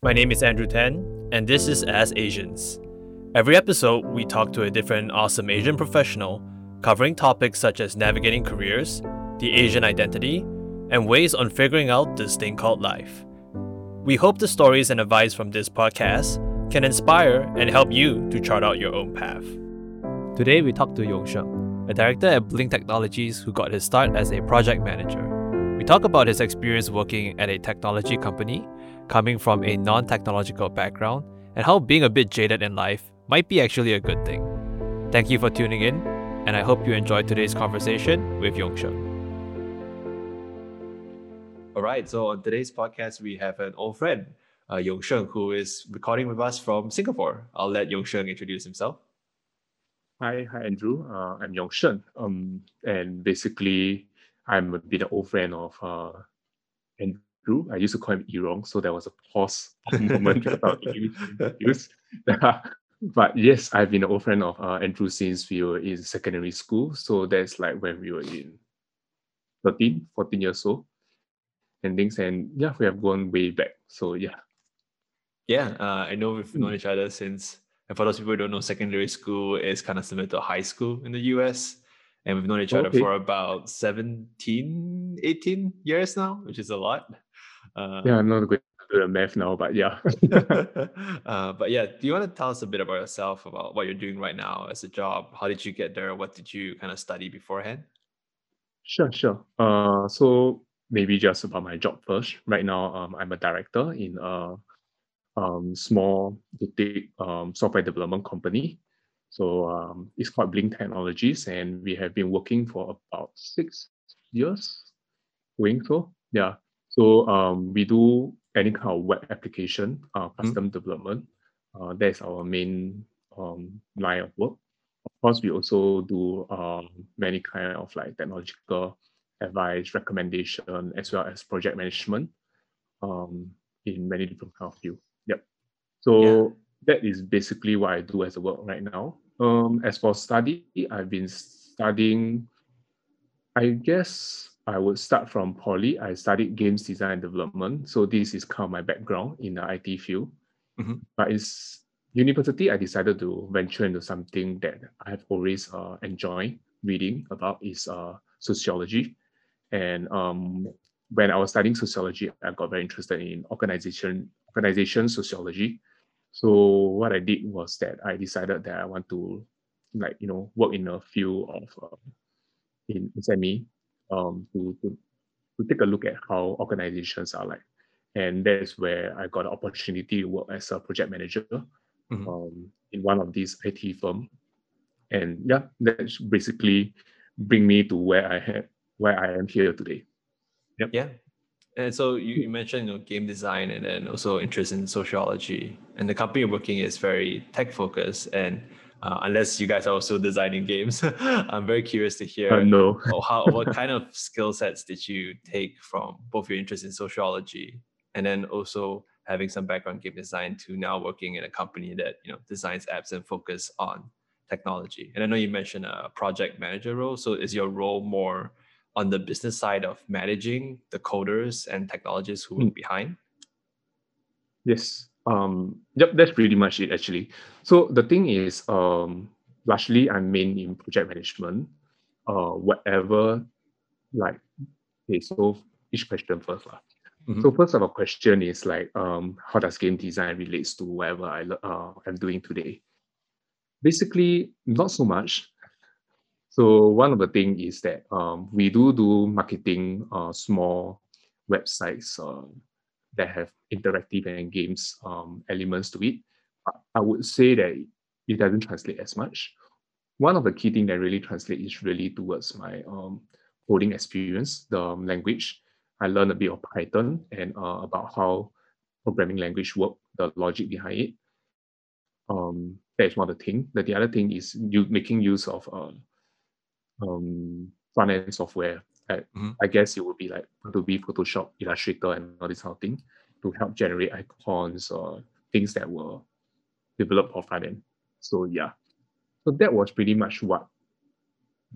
My name is Andrew Tan, and this is As Asians. Every episode, we talk to a different awesome Asian professional, covering topics such as navigating careers, the Asian identity, and ways on figuring out this thing called life. We hope the stories and advice from this podcast can inspire and help you to chart out your own path. Today, we talk to Yong Sheng, a director at Blink Technologies who got his start as a project manager. We talk about his experience working at a technology company, coming from a non technological background, and how being a bit jaded in life might be actually a good thing. Thank you for tuning in, and I hope you enjoyed today's conversation with Yong Sheng. All right, so on today's podcast, we have an old friend, uh, Yong Sheng, who is recording with us from Singapore. I'll let Yong Sheng introduce himself. Hi, hi Andrew. Uh, I'm Yong Sheng. Um, and basically, I'm a bit an old friend of uh, I used to call him Erong, so there was a pause moment about use. but yes, I've been an old friend of uh, Andrew since we were in secondary school. So that's like when we were in 13, 14 years old and things. And yeah, we have gone way back. So yeah. Yeah, uh, I know we've known hmm. each other since, and for those people who don't know, secondary school is kind of similar to high school in the US. And we've known each other okay. for about 17, 18 years now, which is a lot. Uh, yeah, I'm not good at the math now, but yeah. uh, but yeah, do you want to tell us a bit about yourself, about what you're doing right now as a job? How did you get there? What did you kind of study beforehand? Sure, sure. Uh, so maybe just about my job first. Right now, um, I'm a director in a um, small boutique um, software development company. So um, it's called Blink Technologies, and we have been working for about six years doing so. Yeah. So um, we do any kind of web application, uh, mm-hmm. custom mm development. Uh, that's our main um, line of work. Of course, we also do um, many kind of like technological advice, recommendation, as well as project management um, in many different kind of fields. Yep. So yeah. that is basically what I do as a work right now. Um, as for study, I've been studying, I guess I would start from poly. I studied games design and development. So this is kind of my background in the IT field. Mm-hmm. But in university, I decided to venture into something that I have always uh, enjoyed reading about is uh, sociology. And um, when I was studying sociology, I got very interested in organization organization sociology. So what I did was that I decided that I want to like you know work in a field of uh, in, in SME um, to, to to take a look at how organizations are like, and that's where I got an opportunity to work as a project manager mm-hmm. um, in one of these IT firm, and yeah, that's basically bring me to where I had where I am here today. Yep. Yeah. And so you, you mentioned you know game design and then also interest in sociology. And the company you're working is very tech focused. And uh, unless you guys are also designing games, I'm very curious to hear. Uh, no. how what kind of skill sets did you take from both your interest in sociology and then also having some background game design to now working in a company that you know designs apps and focus on technology. And I know you mentioned a project manager role. So is your role more on the business side of managing the coders and technologists who work mm. behind? Yes. Um, yep, that's pretty much it actually. So the thing is, um, largely I'm main in project management. Uh, whatever, like, okay, so each question first. Lah. Mm-hmm. So first of all, question is like, um, how does game design relates to whatever I uh, I'm doing today? Basically, not so much. So one of the thing is that um, we do do marketing uh, small websites uh, that have interactive and games um, elements to it. I would say that it doesn't translate as much. One of the key things that really translate is really towards my um, coding experience, the um, language. I learned a bit of Python and uh, about how programming language work, the logic behind it. Um, that is one of the things. The, the other thing is you making use of uh, um, front end software. Mm-hmm. I guess it would be like Adobe Photoshop, Illustrator, and all this kind of thing to help generate icons or things that were developed for front end. So yeah, so that was pretty much what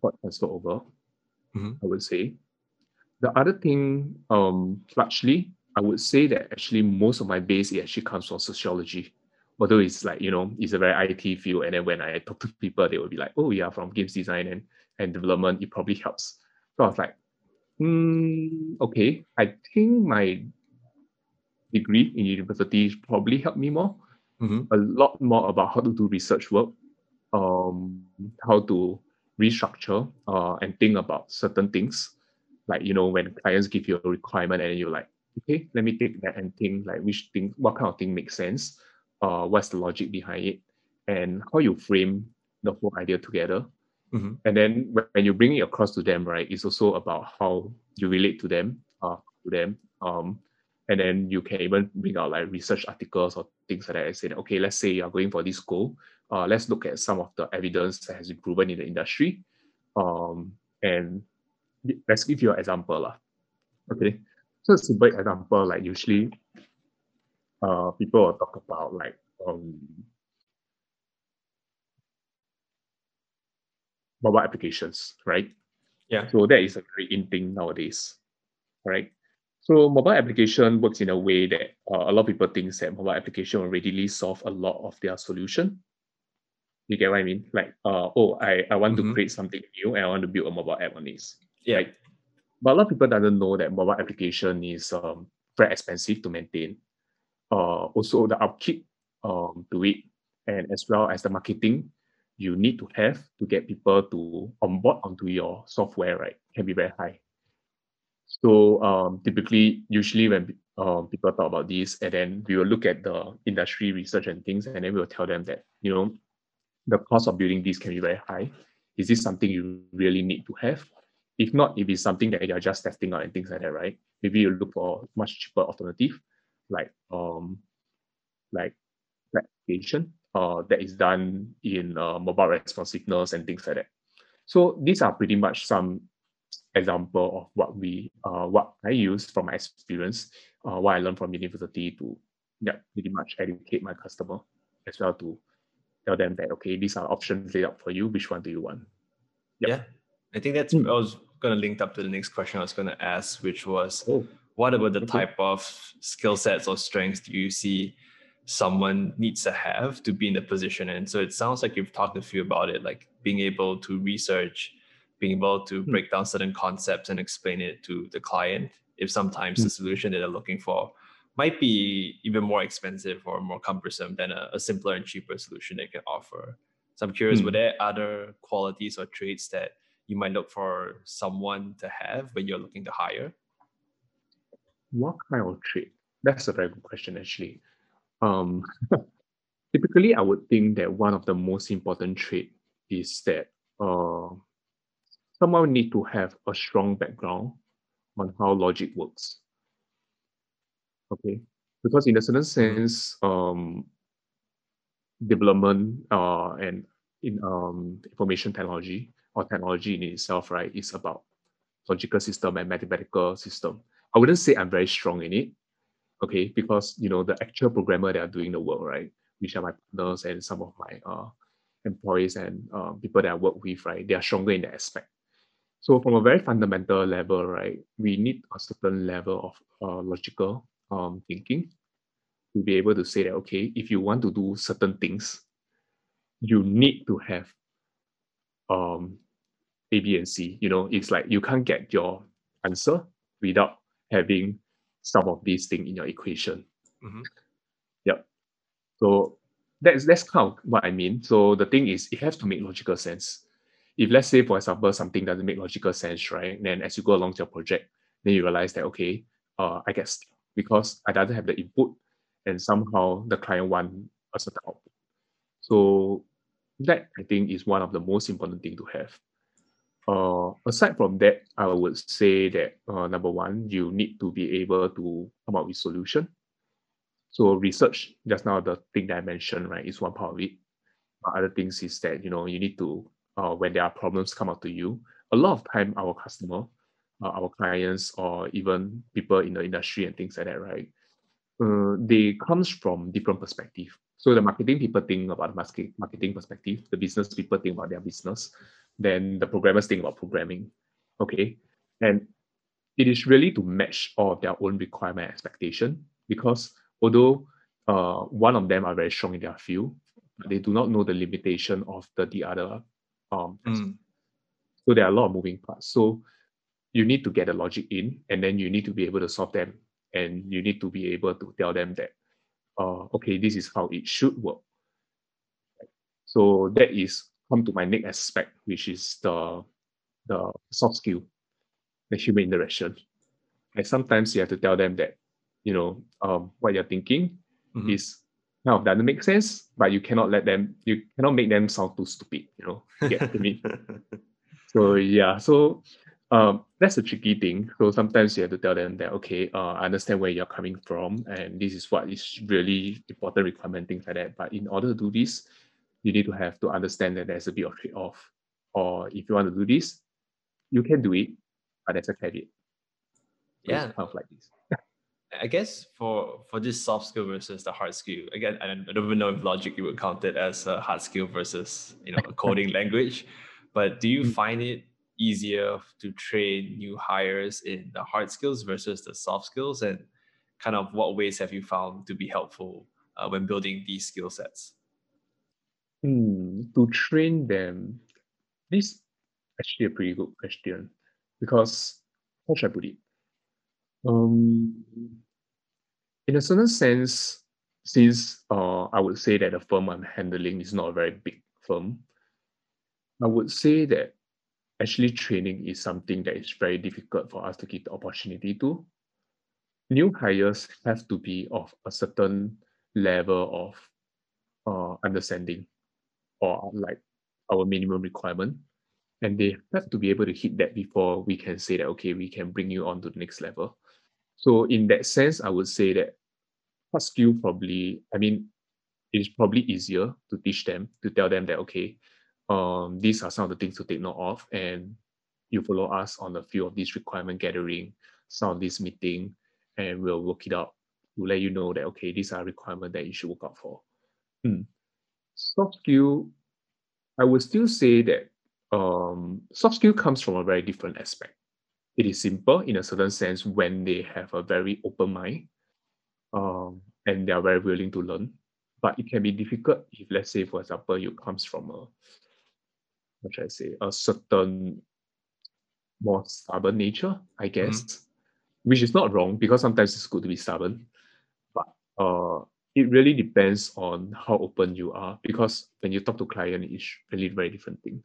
what transferred over. Mm-hmm. I would say. The other thing, um, largely I would say that actually most of my base it actually comes from sociology. Although it's like, you know, it's a very IT field. And then when I talk to people, they will be like, oh, yeah, from games design and, and development, it probably helps. So I was like, hmm, okay, I think my degree in university probably helped me more. Mhm. A lot more about how to do research work, um, how to restructure uh, and think about certain things. Like, you know, when clients give you a requirement and you're like, okay, let me take that and think like which thing, what kind of thing makes sense, uh, what's the logic behind it, and how you frame the whole idea together. Mhm. And then when you bring it across to them, right, it's also about how you relate to them, uh, to them. Um, and then you can even bring out like research articles or things like that and say, that, okay, let's say you're going for this goal. Uh, let's look at some of the evidence that has been proven in the industry. Um, and let's give you an example. lah. Okay. So a simple example, like usually uh, people will talk about like um, mobile applications, right? Yeah. So that is a very in thing nowadays, right? So mobile application works in a way that uh, a lot of people think that mobile application will readily solve a lot of their solution. You get what I mean? Like, uh, oh, I, I want Mhm. to create something new and I want to build a mobile app on this. Yeah. Right? But a lot of people doesn't know that mobile application is um, very expensive to maintain. Uh, also the upkeep um, to it, and as well as the marketing you need to have to get people to onboard onto your software, right, can be very high. So um, typically, usually when um, people talk about this, and then we will look at the industry research and things, and then we will tell them that you know the cost of building this can be very high. Is this something you really need to have? If not, if it's something that you're just testing out and things like that, right? Maybe you look for much cheaper alternative, like um, like application uh, that is done in uh, mobile responsiveness and things like that. So these are pretty much some example of what we uh, what I use from my experience, uh, what I learned from university to yeah, pretty much educate my customer as well to tell them that okay, these are options laid out for you. Which one do you want? Yep. Yeah. I think that's Mm. I was gonna link up to the next question I was gonna ask, which was Oh, what about the Okay. type of skill sets or strengths do you see someone needs to have to be in the position and so it sounds like you've talked a few about it like being able to research being able to Hmm. break down certain concepts and explain it to the client if sometimes Hmm. the solution that they're looking for might be even more expensive or more cumbersome than a, a simpler and cheaper solution they can offer so i'm curious were Hmm. there other qualities or traits that you might look for someone to have when you're looking to hire what kind of trait? That's a very good question, actually. Um, typically, I would think that one of the most important trait is that uh, someone need to have a strong background on how logic works. Okay, because in a certain sense, um, development uh, and in um, information technology or technology in itself, right, is about logical system and mathematical system. I wouldn't say I'm very strong in it, okay, because you know the actual programmer that are doing the work, right, which are my partners and some of my uh, employees and uh, people that I work with, right, they are stronger in that aspect. So from a very fundamental level, right, we need a certain level of uh, logical um, thinking to be able to say that okay, if you want to do certain things, you need to have um, A, B, and C. You know, it's like you can't get your answer without having some of these things in your equation. Mhm. Yep. So that's that's kind of what I mean. So the thing is, it has to make logical sense. If let's say, for example, something doesn't make logical sense, right? Then as you go along your project, then you realize that okay, uh, I guess because I doesn't have the input, and somehow the client want a certain output. So that I think is one of the most important thing to have. Uh, aside from that, I would say that uh, number one, you need to be able to come up with solution. So research, just now the thing that I mentioned, right, is one part of it. But other things is that you know you need to uh, when there are problems come up to you. A lot of time, our customer, uh, our clients, or even people in the industry and things like that, right? Uh, they comes from different perspective. So the marketing people think about marketing perspective. The business people think about their business. Then the programmers think about programming. Okay, and it is really to match all of their own requirement expectation because although uh, one of them are very strong in their field, they do not know the limitation of the, the other. Um, Mm. So there are a lot of moving parts. So you need to get the logic in, and then you need to be able to solve them, and you need to be able to tell them that, uh, okay, this is how it should work. So that is come to my next aspect, which is the the soft skill, the human interaction. And sometimes you have to tell them that, you know, um, what you're thinking Mhm. is kind of doesn't make sense, but you cannot let them, you cannot make them sound too stupid, you know, get to me. So yeah, so um, that's a tricky thing. So sometimes you have to tell them that okay, uh, I understand where you're coming from, and this is what is really important requirement, things like that. But in order to do this, you need to have to understand that there's a bit of trade-off. Or if you want to do this, you can do it, but there's a caveat. Yeah. kind of like this. I guess for for this soft skill versus the hard skill, again, I don't, even know if logic you would count it as a hard skill versus you know a coding language, but do you Mm. find it easier to train new hires in the hard skills versus the soft skills, and kind of what ways have you found to be helpful uh, when building these skill sets? Hmm, to train them, this actually a pretty good question because how should I put it? Um, in a certain sense, since uh, I would say that the firm I'm handling is not a very big firm, I would say that actually training is something that is very difficult for us to give the opportunity to. New hires have to be of a certain level of uh, understanding or like our minimum requirement. And they have to be able to hit that before we can say that, okay, we can bring you on to the next level. So in that sense, I would say that hard skill probably, I mean, it's probably easier to teach them, to tell them that, okay, um, these are some of the things to take note of, and you follow us on a few of these requirement gathering, some of this meeting, and we'll work it out. We'll let you know that, okay, these are requirements that you should work out for. Hmm. Soft skill, I would still say that um, soft skill comes from a very different aspect. It is simple in a certain sense when they have a very open mind um, and they are very willing to learn. But it can be difficult if, let's say, for example, you comes from a what should I say, a certain more stubborn nature, I guess, which is not wrong because sometimes it's good to be stubborn. But uh, it really depends on how open you are because when you talk to client, it's really very different thing.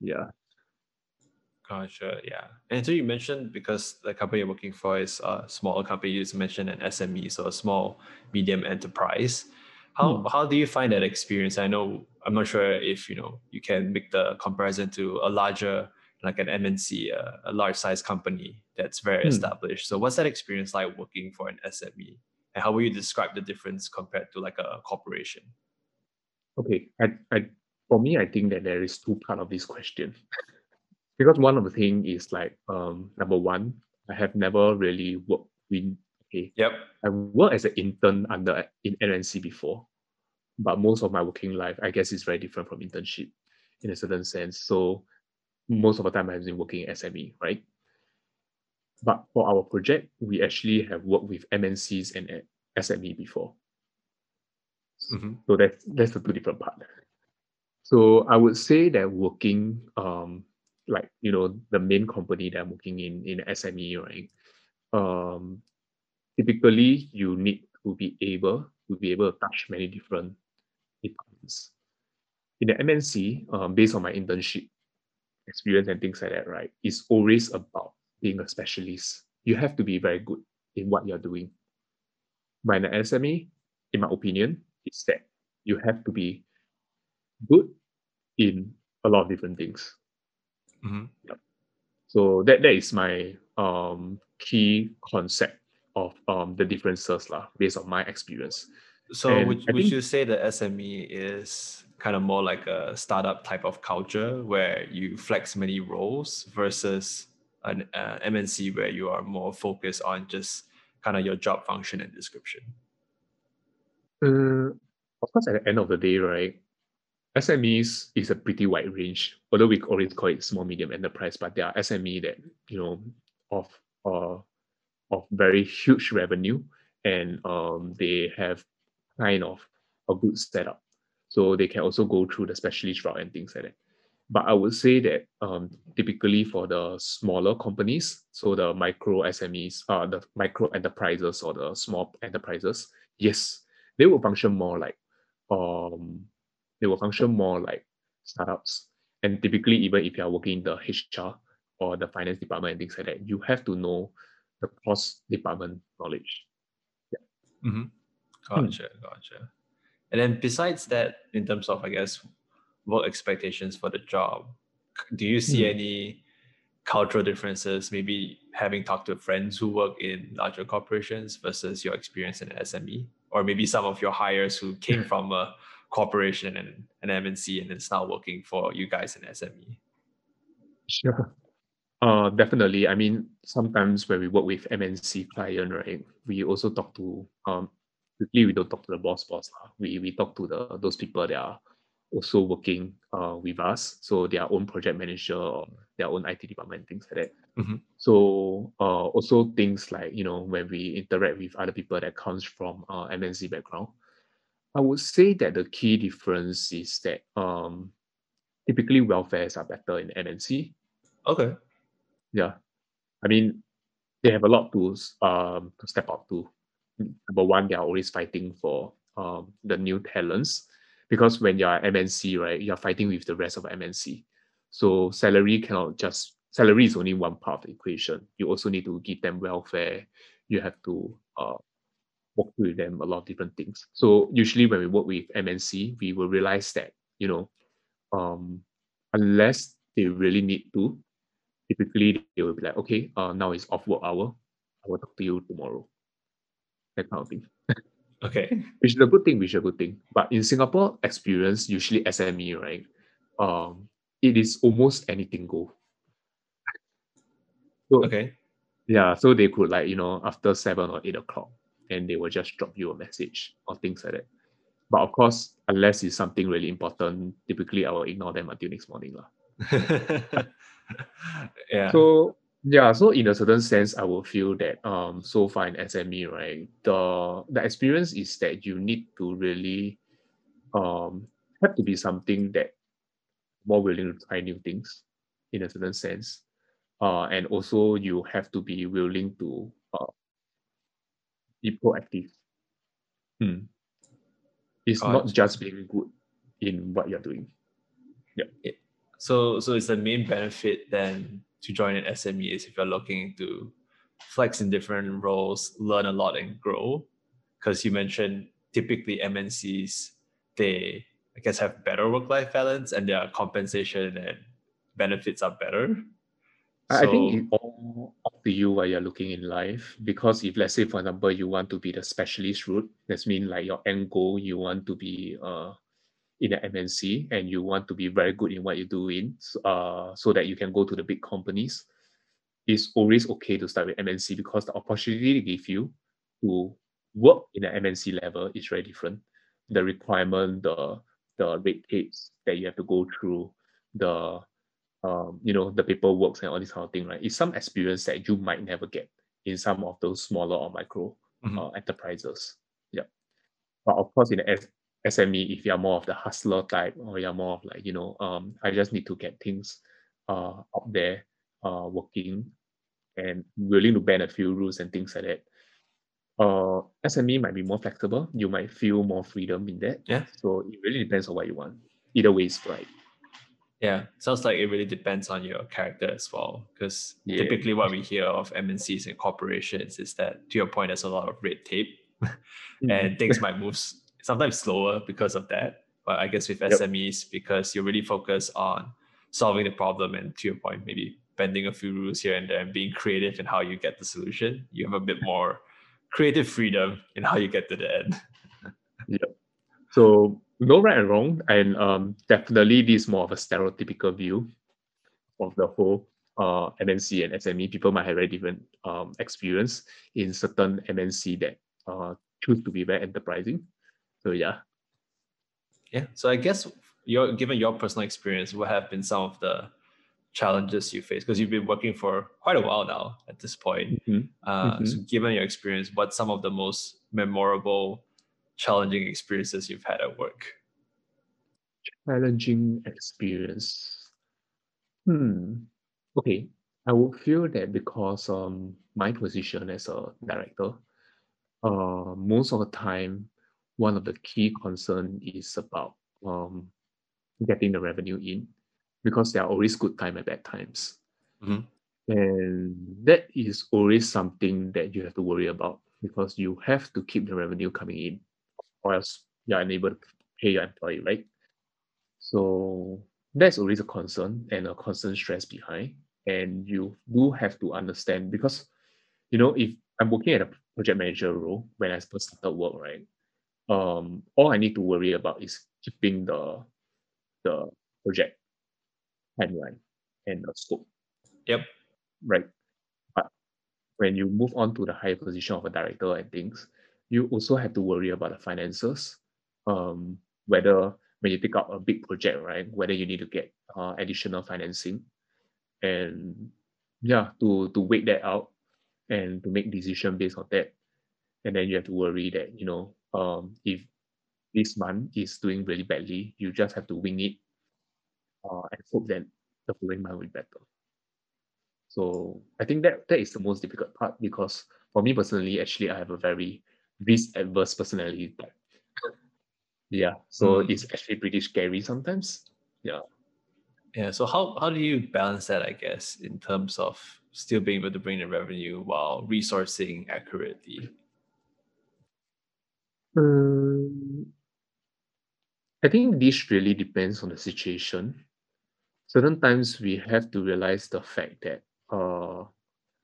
Yeah. Gotcha. Yeah. And so you mentioned because the company you're working for is a smaller company, you just mentioned an SME, so a small medium enterprise. How Hmm. how do you find that experience? I know I'm not sure if you know you can make the comparison to a larger like an MNC, a, a large size company that's very Hmm. established. So what's that experience like working for an SME? And how will you describe the difference compared to like a corporation? Okay. I, I for me, I think that there is two part of this question. because one of the thing is like um number one, I have never really worked in okay. Yep. I worked as an intern under in MNC before, but most of my working life, I guess, is very different from internship in a certain sense. So most of the time I've been working SME, right? But for our project, we actually have worked with MNCs and SME before. Mhm. So that's that's the two different part. So I would say that working um like you know the main company that I'm working in in SME, right? Um typically you need to be able to be able to touch many different departments. In the MNC, um, based on my internship experience and things like that, right, it's always about being a specialist. You have to be very good in what you're doing. But in the SME, in my opinion, it's that you have to be good in a lot of different things. Mhm. So that that is my um key concept of um the differences lah, based on my experience. So And would, I would think- you say the SME is kind of more like a startup type of culture where you flex many roles versus an uh, MNC where you are more focused on just kind of your job function and description? Uh, of course, at the end of the day, right, SMEs is a pretty wide range. Although we always call it small medium enterprise, but there are SME that you know of uh, of very huge revenue and um, they have kind of a good setup. So they can also go through the specialist route and things like that. But I would say that um, typically for the smaller companies, so the micro SMEs, uh, the micro enterprises or the small enterprises, yes, they will function more like um, they will function more like startups. And typically, even if you are working in the HR or the finance department and things like that, you have to know the cross department knowledge. Yeah. Mm-hmm. Gotcha, hmm. gotcha. And then besides that, in terms of I guess work expectations for the job, do you see hmm. any cultural differences? Maybe having talked to friends who work in larger corporations versus your experience in SME, or maybe some of your hires who came from a corporation and an MNC and it's now working for you guys in SME. Sure. Uh, definitely. I mean, sometimes when we work with MNC client, right, we also talk to um, typically we don't talk to the boss boss. We we talk to the those people that are also working uh, with us. So their own project manager or their own IT department, things like that. Mm-hmm. So uh, also things like, you know, when we interact with other people that comes from uh, MNC background, I would say that the key difference is that um, typically welfares are better in MNC. Okay. Yeah. I mean, they have a lot to um to step up to. Number one, they are always fighting for um the new talents because when you're MNC, right, you're fighting with the rest of MNC. So salary cannot just salary is only one part of the equation. You also need to give them welfare. You have to uh, work with them a lot of different things. So usually when we work with MNC, we will realize that you know, um, unless they really need to, typically they will be like, okay, uh, now it's off work hour. I will talk to you tomorrow. That kind of thing. okay. Which is a good thing, which is a good thing. But in Singapore experience, usually SME, right? Um, it is almost anything go. So, okay. Yeah, so they could like, you know, after seven or eight o'clock, and they will just drop you a message or things like that. But of course, unless it's something really important, typically I will ignore them until next morning. yeah. So yeah, so in a certain sense, I will feel that um so far in SME, right, the the experience is that you need to really um have to be something that more willing to try new things in a certain sense. Uh, and also you have to be willing to uh, be proactive. Hmm. It's not just being good in what you're doing. Yeah. So so it's the main benefit then to join an SME is if you're looking to flex in different roles, learn a lot and grow. Because you mentioned typically MNCs, they I guess have better work-life balance and their compensation and benefits are better. I so, think it's all up to you what you're looking in life. Because if let's say for example you want to be the specialist route, that means like your end goal, you want to be uh in the MNC and you want to be very good in what you're doing, uh, so that you can go to the big companies. It's always okay to start with MNC because the opportunity they give you to work in the MNC level is very different. The requirement, the the red tapes that you have to go through, the um, you know, the paperwork and all this kind of thing, right? It's some experience that you might never get in some of those smaller or micro mm-hmm. uh, enterprises. Yeah. But of course, in the SME, if you're more of the hustler type, or you're more of like, you know, um, I just need to get things uh out there, uh, working and willing to bend a few rules and things like that. Uh, SME might be more flexible. You might feel more freedom in that. Yeah. So it really depends on what you want. Either way is right. Yeah, sounds like it really depends on your character as well. Because yeah. typically, what we hear of MNCs and corporations is that, to your point, there's a lot of red tape, mm-hmm. and things might move sometimes slower because of that. But I guess with yep. SMEs, because you're really focused on solving the problem, and to your point, maybe bending a few rules here and there, and being creative in how you get the solution, you have a bit more creative freedom in how you get to the end. yep. So no right and wrong, and um, definitely this is more of a stereotypical view of the whole uh, MNC and SME. People might have very different um, experience in certain MNC that uh, choose to be very enterprising. So yeah. Yeah. So I guess your given your personal experience, what have been some of the challenges you face? Because you've been working for quite a while now at this point. Mhm. Uh, Mhm. So, given your experience, what's some of the most memorable, challenging experiences you've had at work? Challenging experience. Hmm. Okay. I would feel that because um my position as a director, uh most of the time one of the key concern is about um getting the revenue in because there are always good time and bad times. Mhm. And that is always something that you have to worry about because you have to keep the revenue coming in or else you're unable to pay your employee, right? So that's always a concern and a constant stress behind. And you do have to understand because you know if I'm working at a project manager role when I first started work, right? Um, all I need to worry about is keeping the the project timeline and the scope, Yep. right? But when you move on to the higher position of a director and things, you also have to worry about the finances. Um, whether when you take up a big project, right, whether you need to get uh, additional financing, and yeah, to to wait that out and to make decision based on that, and then you have to worry that you know um, if this month is doing really badly, you just have to wing it uh, and hope that the following month will be better. So I think that that is the most difficult part because for me personally, actually, I have a very risk adverse personality type. Yeah, so Mm. it's actually pretty scary sometimes. Yeah. Yeah. So how how do you balance that? I guess in terms of still being able to bring the revenue while resourcing accurately. Um, I think this really depends on the situation. Certain times we have to realize the fact that uh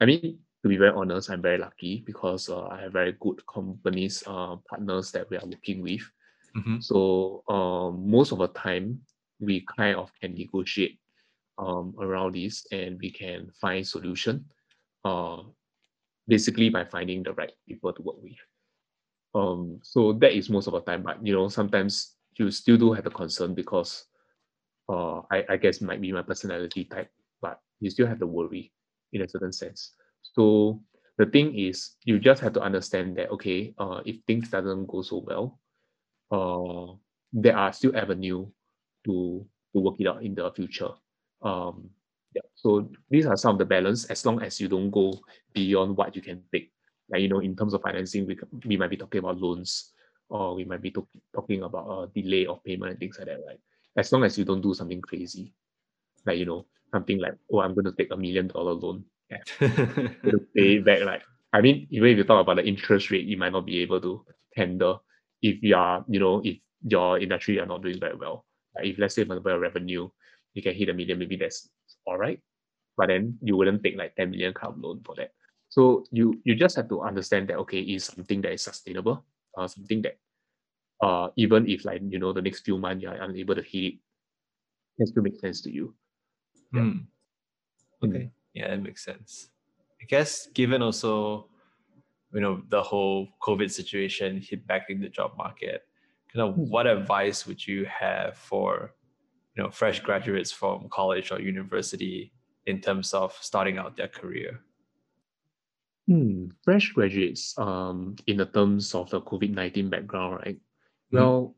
I mean to be very honest, I'm very lucky because uh, I have very good companies, uh, partners that we are working with. Mhm. So um, most of the time, we kind of can negotiate um, around this and we can find solution. Uh, basically by finding the right people to work with. Um, so that is most of the time, but you know, sometimes you still do have a concern because uh, I, I guess might be my personality type, but you still have to worry in a certain sense. So the thing is, you just have to understand that okay, uh, if things doesn't go so well, uh, there are still avenue to to work it out in the future. Um, yeah. So these are some of the balance as long as you don't go beyond what you can take. Like you know, in terms of financing, we we might be talking about loans, or we might be talk, talking about a delay of payment and things like that, right? As long as you don't do something crazy, like you know, something like oh, I'm going to take a million dollar loan, to pay back. Like I mean, even if you talk about the interest rate, you might not be able to handle if you are, you know, if your industry are not doing very well. Like if let's say for example, revenue, you can hit a million, maybe that's all right. But then you wouldn't take like 10 million kind of loan for that. So you you just have to understand that okay, is something that is sustainable, uh, something that uh even if like you know the next few months you're unable to hit it, can still make sense to you. Yeah. Hmm. Okay. Yeah, that makes sense. I guess given also, you know, the whole COVID situation hit back in the job market, kind of Hmm. what advice would you have for, you know, fresh graduates from college or university in terms of starting out their career? Hmm. Fresh graduates, um, in the terms of the COVID nineteen background, right? Mhm. Well,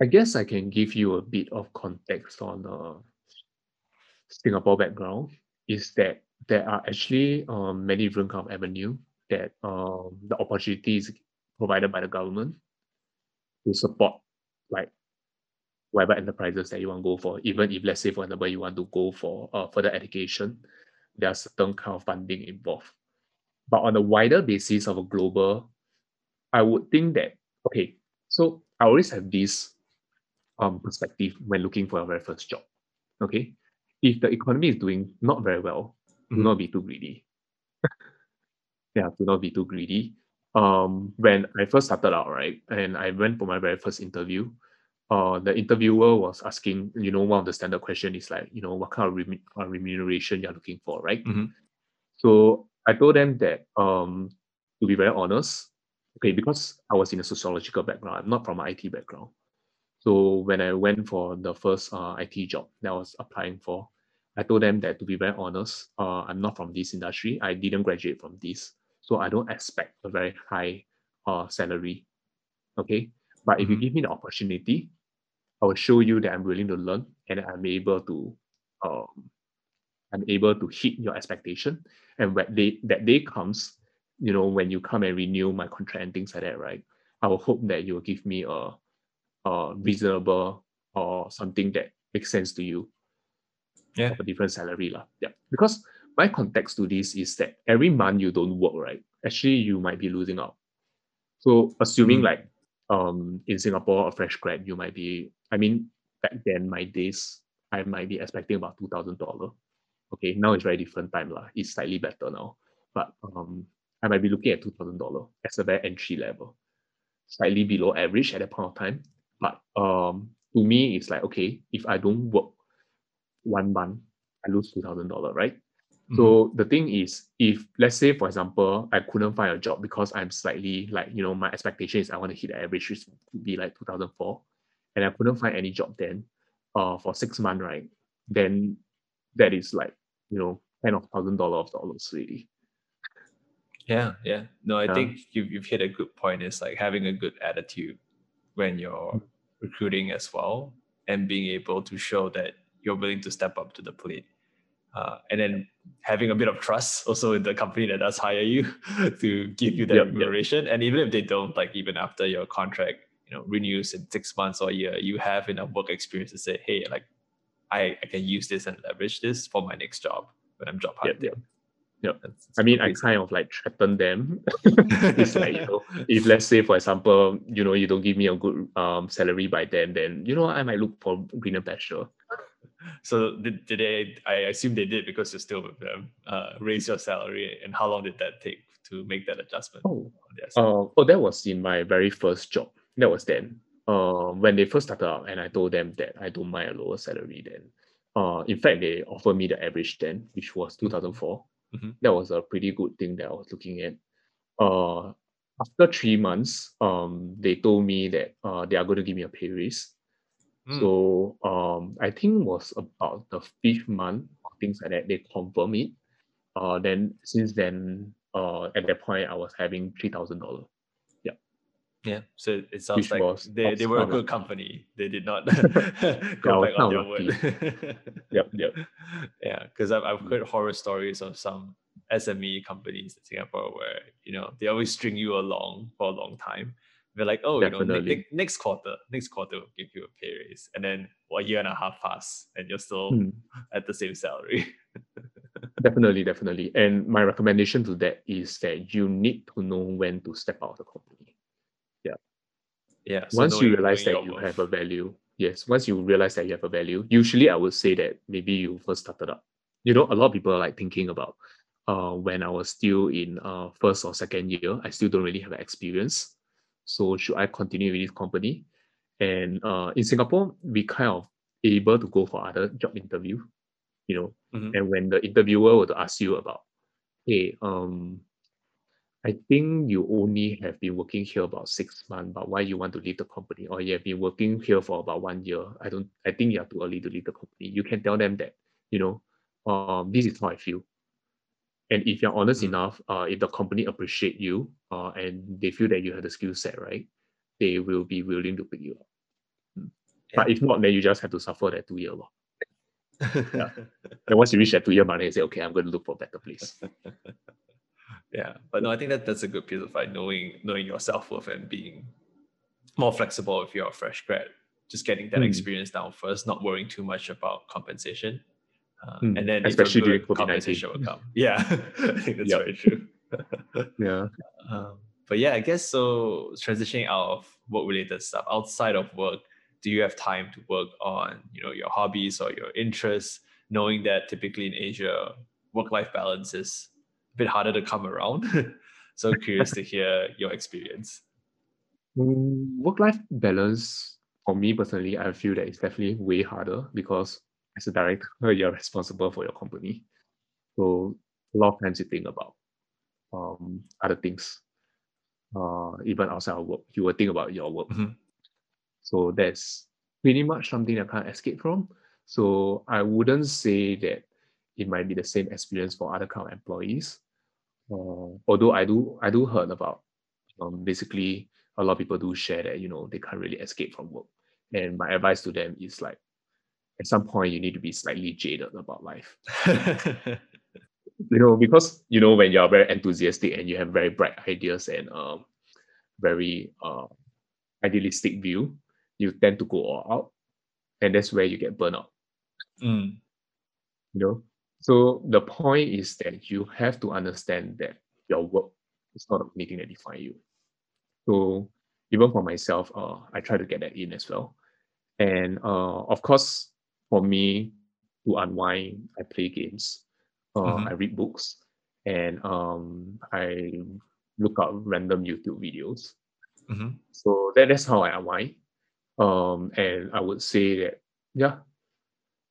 I guess I can give you a bit of context on uh, Singapore background. Is that there are actually um, many different kind of avenue that um, the opportunities provided by the government to support like whatever enterprises that you want to go for. Even if let's say for example you want to go for uh, further education, there are certain kind of funding involved. But on a wider basis of a global, I would think that okay, so I always have this um perspective when looking for a very first job. Okay. If the economy is doing not very well, do Mhm. not be too greedy. yeah, do not be too greedy. Um, when I first started out, right, and I went for my very first interview, uh, the interviewer was asking, you know, one of the standard question is like, you know, what kind of remu- uh, remuneration you're looking for, right? Mhm. So I told them that, um, to be very honest, okay, because I was in a sociological background, I'm not from an IT background. So when I went for the first uh, IT job that I was applying for, I told them that to be very honest, uh, I'm not from this industry. I didn't graduate from this, so I don't expect a very high uh, salary. Okay, but if you Mhm. give me the opportunity, I will show you that I'm willing to learn and I'm able to, um, I'm able to hit your expectation. And when they that day comes, you know, when you come and renew my contract and things like that, right? I will hope that you will give me a, a reasonable or something that makes sense to you Yeah. a different salary. lah. Yeah. Because my context to this is that every month you don't work, right? Actually, you might be losing out. So assuming Mm. like um in Singapore, a fresh grad, you might be, I mean, back then my days, I might be expecting about two thousand dollar. Okay, now it's very different time lah. It's slightly better now. But um I might be looking at two thousand dollar as a very entry level. Slightly below average at that point of time. But um to me, it's like okay, if I don't work one month, I lose two thousand dollar, right? So the thing is, if let's say for example, I couldn't find a job because I'm slightly like you know my expectation is I want to hit the average, which would be like two thousand four, and I couldn't find any job then, uh, for six months, right? Then that is like you know ten of thousand dollar of dollars already. Yeah, yeah. No, I Yeah. think you've, you've hit a good point. It's like having a good attitude when you're recruiting as well and being able to show that you're willing to step up to the plate. Uh, and then having a bit of trust also in the company that does hire you to give you that Yep, yep. And even if they don't, like even after your contract, you know, renews in six months or a year, you have enough work experience to say, hey, like I, I can use this and leverage this for my next job when I'm job hunting. yep. Yep. That's- I mean, that's I kind of like threaten them. it's like you know, if let's say for example, you know, you don't give me a good um salary by then, then you know I might look for greener pasture. So did, did they? I assume they did because you're still with them. Uh, raise your salary, and how long did that take to make that adjustment? Oh? Uh, oh, that was in my very first job. That was then. Uh, when they first started out, and I told them that I don't mind a lower salary then. Uh, in fact, they offered me the average then, which was 2004. Mhm. That was a pretty good thing that I was looking at. Uh, after three months, um, they told me that uh, they are going to give me a pay raise. Mm. So um, I think was about the fifth month or things like that. They confirm it. Uh, then since then, uh, at that point, I was having three thousand dollars. yeah. Yeah. So it sounds which like they, they were a good company. They did not go back on their word. Yep, yep. yeah, because I've, I've heard horror stories of some SME companies in Singapore where you know they always string you along for a long time. They're like, oh, you know, ne- ne- next quarter, next quarter will give you a pay raise, and then well, a year and a half pass, and you're still Hmm. at the same salary. Definitely, definitely. And my recommendation to that is that you need to know when to step out of the company. yeah. so once you realize that you have a value, yes, once you realize that you have a value, usually I would say that maybe you first started up. You know, a lot of people are like thinking about uh when I was still in uh first or second year, I still don't really have experience. So should I continue with this company? And uh in Singapore, we kind of able to go for other job interview, you know, Mhm. and when the interviewer were to ask you about, hey, um, I think you only have been working here about six months, but why you want to leave the company? Or you have been working here for about one year. I don't I think you are too early to leave the company. You can tell them that, you know, um, this is how I feel. And if you're honest Mm. enough, uh, if the company appreciate you, uh, and they feel that you have the skill set, right, they will be willing to pick you up. Mm. But if not, then you just have to suffer that two year lor. And once you reach that two year mark, you say, okay, I'm going to look for a better place. yeah but no i think that that's a good piece of like knowing knowing your self-worth and being more flexible if you're a fresh grad just getting that Mm. experience down first not worrying too much about compensation uh, Mm, and then especially during COVID-19. compensation will come yeah i think that's Yep. very true Yeah. um, but yeah i guess so transitioning out of work related stuff outside of work do you have time to work on you know your hobbies or your interests knowing that typically in asia work life balance is a bit harder to come around so curious to hear your experience Mm, work-life balance for me personally, I feel that it's definitely way harder because as a director, you're responsible for your company. So a lot of times you think about um other things. Uh even outside of work, you will think about your work. Mhm. So that's pretty much something I can't escape from. So I wouldn't say that it might be the same experience for other kind of employees. Uh, although I do I do heard about um, basically a lot of people do share that you know they can't really escape from work. And my advice to them is like at some point you need to be slightly jaded about life. you know, because you know when you're very enthusiastic and you have very bright ideas and um very uh idealistic view, you tend to go all out. And that's where you get burnt out. Mm. You know? So the point is that you have to understand that your work is not anything that define you. So even for myself, uh, I try to get that in as well. And uh, of course, for me to unwind, I play games, uh, Mhm. I read books, and um, I look up random YouTube videos. Mhm. So that, that's how I unwind. Um, and I would say that, yeah,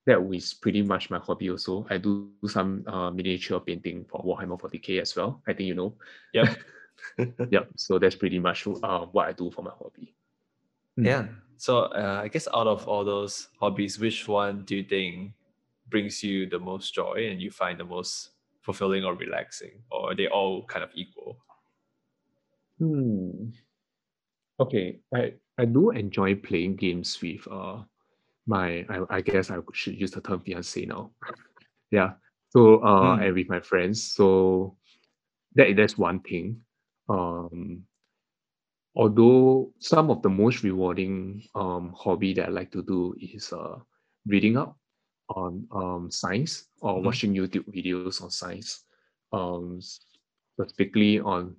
that was pretty much my hobby also. I do some uh, miniature painting for Warhammer 40k as well. I think you know. Yep. Yep. So that's pretty much uh, what I do for my hobby. Mm. Yeah. So uh, I guess out of all those hobbies, which one do you think brings you the most joy and you find the most fulfilling or relaxing, or are they all kind of equal? Hmm. Okay, I I do enjoy playing games with uh my I, I guess I should use the term fiance now. Yeah. So uh Hmm. and with my friends. So that that's one thing. Um although some of the most rewarding um hobby that I like to do is uh reading up on um science or Mhm. watching YouTube videos on science. Um specifically on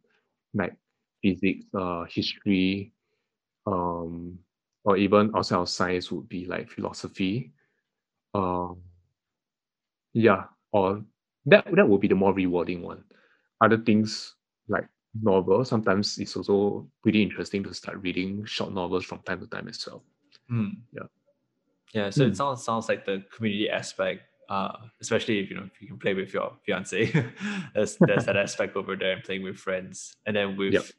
like physics, uh history, um or even outside of science would be like philosophy. Um yeah, or that that would be the more rewarding one. Other things like novels, sometimes it's also pretty interesting to start reading short novels from time to time as well. Hmm. Yeah. Yeah. So Hmm. it sounds sounds like the community aspect, uh, especially if you know if you can play with your fiance, there's there's that aspect over there and playing with friends, and then with Yep.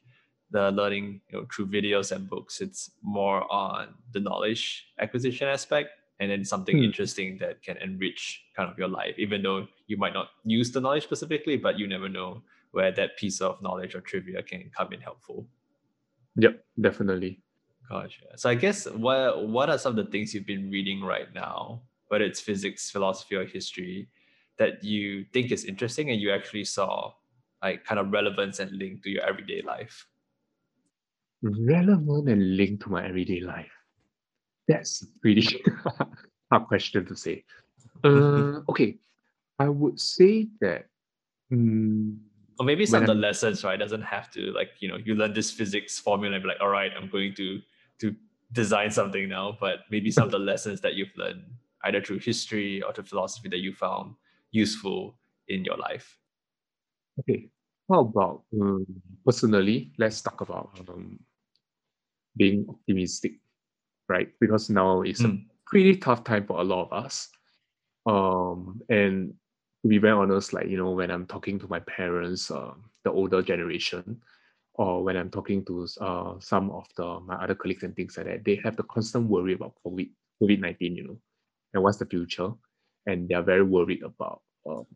the learning you know through videos and books, it's more on the knowledge acquisition aspect, and then something Hmm. interesting that can enrich kind of your life, even though you might not use the knowledge specifically, but you never know where that piece of knowledge or trivia can come in helpful. Yep, definitely. Gotcha. So I guess what what are some of the things you've been reading right now, whether it's physics, philosophy, or history, that you think is interesting and you actually saw like kind of relevance and link to your everyday life? Relevant and linked to my everyday life. That's a pretty hard question to say. Uh, okay, I would say that mm, Or maybe some when of the lessons, right? Doesn't have to like, you know, you learn this physics formula and be like, all right, I'm going to to design something now. But maybe some of the lessons that you've learned either through history or to philosophy that you found useful in your life. okay. How about um, personally? Let's talk about um, being optimistic, right? Because now it's a Mm. pretty tough time for a lot of us. Um, and to be very honest, like you know, when I'm talking to my parents, uh, the older generation, or when I'm talking to uh, some of the my other colleagues and things like that, they have the constant worry about COVID COVID nineteen, you know, and what's the future, and they are very worried about um,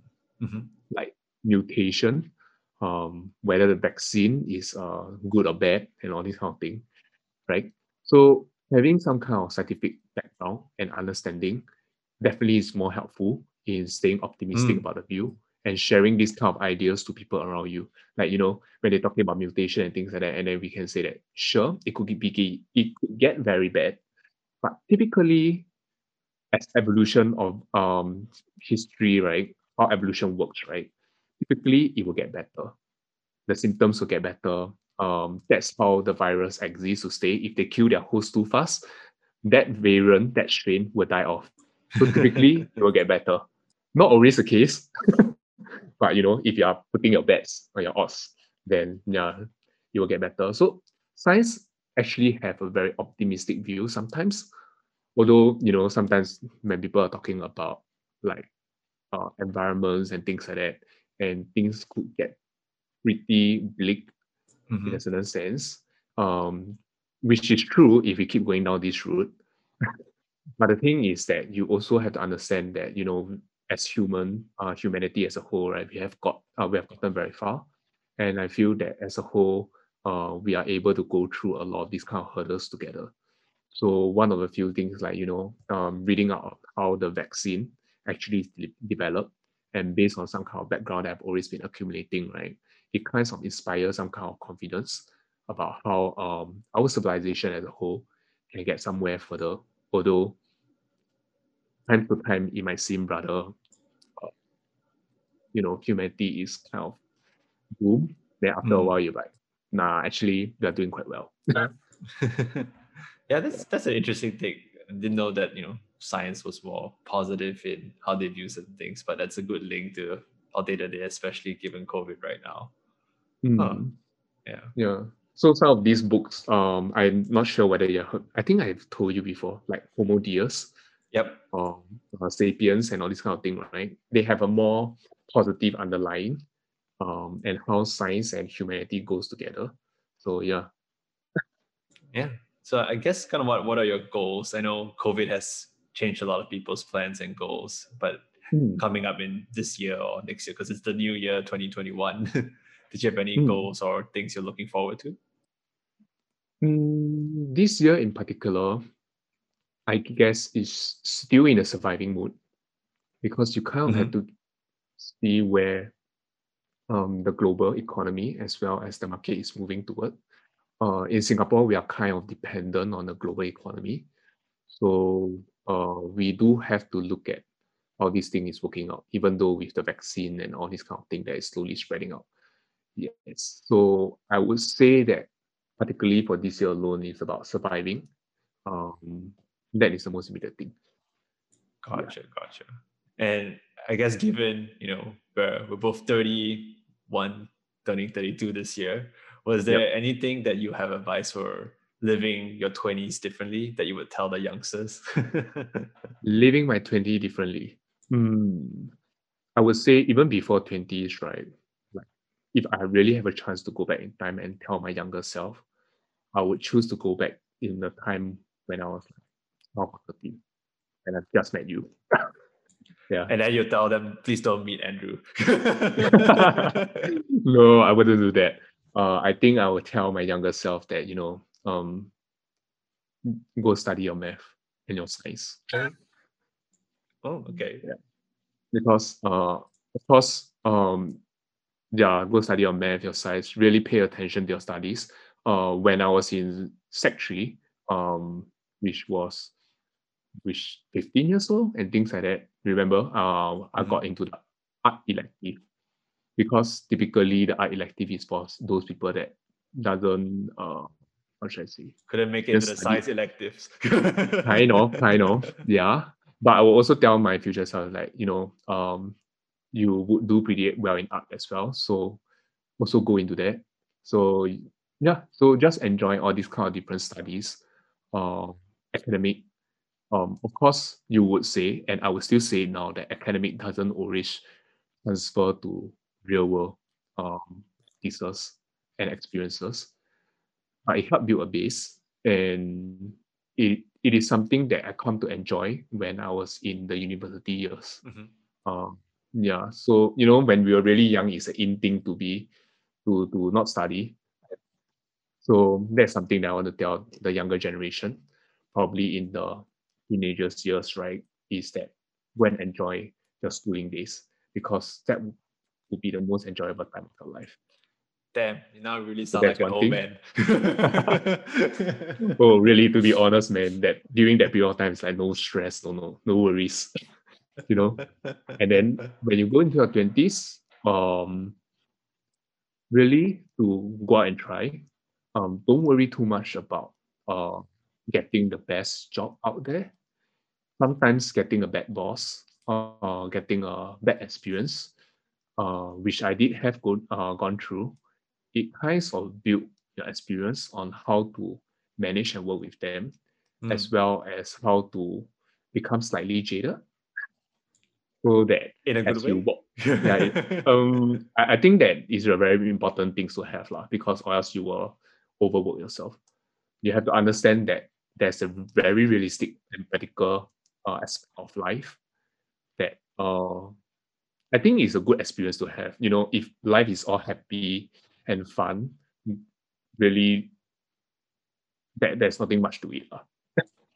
Mhm. like mutation, um, whether the vaccine is uh, good or bad, and all this kind of thing, right? So having some kind of scientific background and understanding definitely is more helpful in staying optimistic Mm. about the view and sharing these kind of ideas to people around you. Like you know, when they're talking about mutation and things like that, and then we can say that sure, it could be it could get very bad, but typically as evolution of um history, right? How evolution works, right? Typically, it will get better. The symptoms will get better. Um, that's how the virus exists to stay. If they kill their host too fast, that variant, that strain will die off. So typically, it will get better. Not always the case, but you know, if you are putting your bets on your odds, then yeah, you will get better. So science actually have a very optimistic view sometimes although you know sometimes when people are talking about like uh, environments and things like that and things could get pretty bleak in Mhm. a certain sense um which is true if we keep going down this route but the thing is that you also have to understand that you know as human uh, humanity as a whole right we have got uh, we have gotten very far and i feel that as a whole uh, we are able to go through a lot of these kind of hurdles together so one of the few things like you know um, reading out how the vaccine actually de- developed and based on some kind of background that I've always been accumulating, right, it kind of inspires some kind of confidence about how um, our civilization as a whole can get somewhere further. Although time to time it might seem rather, you know, humanity is kind of boom. Then after mm. a hmm. while, you're like, nah, actually, we are doing quite well. yeah, that's that's an interesting thing. I didn't know that you know science was more positive in how they view certain things, but that's a good link to our day to day, especially given COVID right now. Mm. Yeah. Yeah. So some of these books, um, I'm not sure whether you heard. I think I've told you before, like Homo Deus. Yep. Um, uh, Sapiens and all this kind of thing, right? They have a more positive underlying, um, and how science and humanity goes together. So yeah. yeah. So I guess kind of what what are your goals? I know COVID has changed a lot of people's plans and goals, but hmm. coming up in this year or next year, because it's the new year 2021. Did you have any hmm. goals or things you're looking forward to? Mm, this year in particular, I guess is still in a surviving mode because you kind of mm-hmm. have to see where um, the global economy as well as the market is moving toward uh, in Singapore, we are kind of dependent on the global economy. So uh, we do have to look at how this thing is working out, even though with the vaccine and all this kind of thing that is slowly spreading out. Yes. So I would say that particularly for this year alone, it's about surviving. Um, that is the most immediate thing. Gotcha, yeah. gotcha. And I guess given, you know, we're, we're both 31, turning 32 this year, was there yep. anything that you have advice for living your 20s differently that you would tell the youngsters? living my 20s differently. Hmm. I would say even before 20s, right? Like if I really have a chance to go back in time and tell my younger self, I would choose to go back in the time when I was like 30 and I've just met you. yeah. And then you tell them, please don't meet Andrew. no, I wouldn't do that uh, I think I will tell my younger self that you know, um, go study your math and your science. Oh, okay. Yeah, because uh, of course, um, yeah, go study your math, your science. Really pay attention to your studies. Uh, when I was in sec three, um, which was which 15 years old and things like that. Remember, uh, mm-hmm. I got into the art elective because typically the art elective is for those people that doesn't uh what should I say? Couldn't make it into the science electives. I know, I know. Yeah. But I will also tell my future self like, you know, um, you would do pretty well in art as well. So also go into that. So yeah, so just enjoy all these kind of different studies, uh, academic. Um, of course, you would say, and I would still say now that academic doesn't always transfer to real world um, pieces and experiences. But it helped build a base, and it, it is something that I come to enjoy when I was in the university years. Mm-hmm. Um, yeah, so you know, when we were really young, it's an in thing to be to to not study. So that's something that I want to tell the younger generation, probably in the teenagers years, right? Is that when enjoy your schooling days because that to be the most enjoyable time of your life. Damn, you now really sound so like an old man. oh, really? To be honest, man, that during that period of time, it's like no stress, no, no, no worries. you know. And then when you go into your twenties, um, really to go out and try. Um, don't worry too much about uh getting the best job out there. Sometimes getting a bad boss, uh, getting a bad experience uh, which I did have go, uh, gone through, it kind of built your experience on how to manage and work with them, mm. as well as how to become slightly jaded. So that in a good way. Work, yeah, it, um, I, I think that is a very important thing to have, lah, because or else you will overwork yourself. You have to understand that there's a very realistic and practical uh, aspect of life that uh, I think is a good experience to have. You know, if life is all happy and fun, really, that there's nothing much to it. Uh.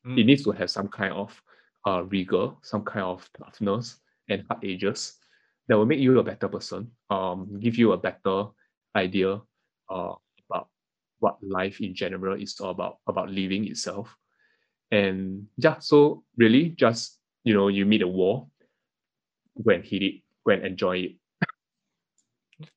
Mm. It needs to have some kind of uh, rigor, some kind of toughness and hard edges that will make you a better person, um, give you a better idea uh, about what life in general is all about, about living itself. And yeah, so really just, you know, you meet a wall, go and hit it, go and enjoy it.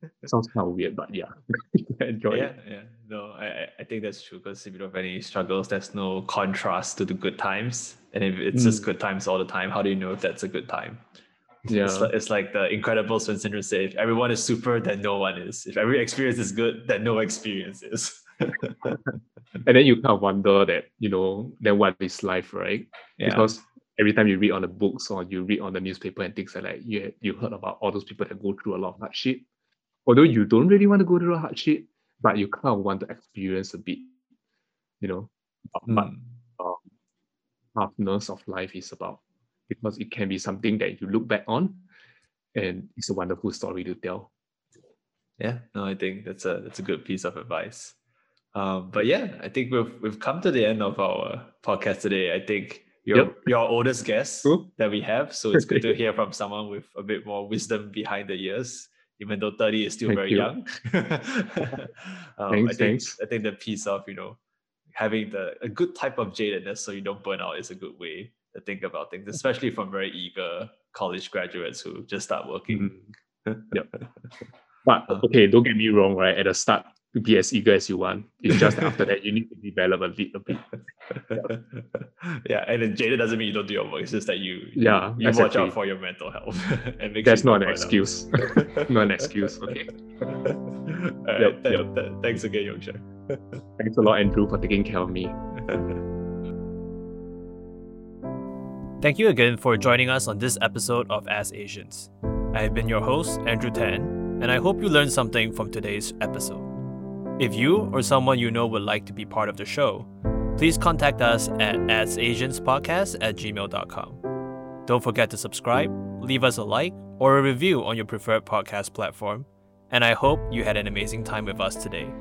Sounds kind of weird, but yeah, enjoy yeah, it. Yeah, no, I, I think that's true because if you don't have any struggles, there's no contrast to the good times. And if it's mm. just good times all the time, how do you know if that's a good time? Yeah. It's like, it's like the incredible Swin syndrome say, if everyone is super, then no one is. If every experience is good, then no experience is. and then you kind of wonder that, you know, then what is life, right? Yeah. Because every time you read on the books or you read on the newspaper and things like that, you, you heard about all those people that go through a lot of hardship. Although you don't really want to go through a hardship, but you kind of want to experience a bit, you know, mm. what um, toughness of life is about because it can be something that you look back on and it's a wonderful story to tell. Yeah, no, I think that's a that's a good piece of advice. Um, but yeah, I think we've we've come to the end of our podcast today. I think you're yep. your oldest guest cool. that we have, so it's good to hear from someone with a bit more wisdom behind the years, even though 30 is still Thank very you. young. um, thanks, I think thanks. I think the piece of, you know, having the a good type of jadedness so you don't burn out is a good way to think about things, especially from very eager college graduates who just start working. Mm-hmm. yep. But uh. okay, don't get me wrong, right? At the start, be as eager as you want. It's just after that you need to develop a little bit. yeah, and then jaded doesn't mean you don't do your work. It's just that you yeah you, you exactly. watch out for your mental health and make That's sure not an excuse. not an excuse. Okay. All right. Yep, th- yep. Th- thanks again, Yongsha. thanks a lot, Andrew, for taking care of me. Thank you again for joining us on this episode of As Asians. I have been your host, Andrew Tan, and I hope you learned something from today's episode. If you or someone you know would like to be part of the show, please contact us at asasianspodcast at gmail.com. Don't forget to subscribe, leave us a like, or a review on your preferred podcast platform, and I hope you had an amazing time with us today.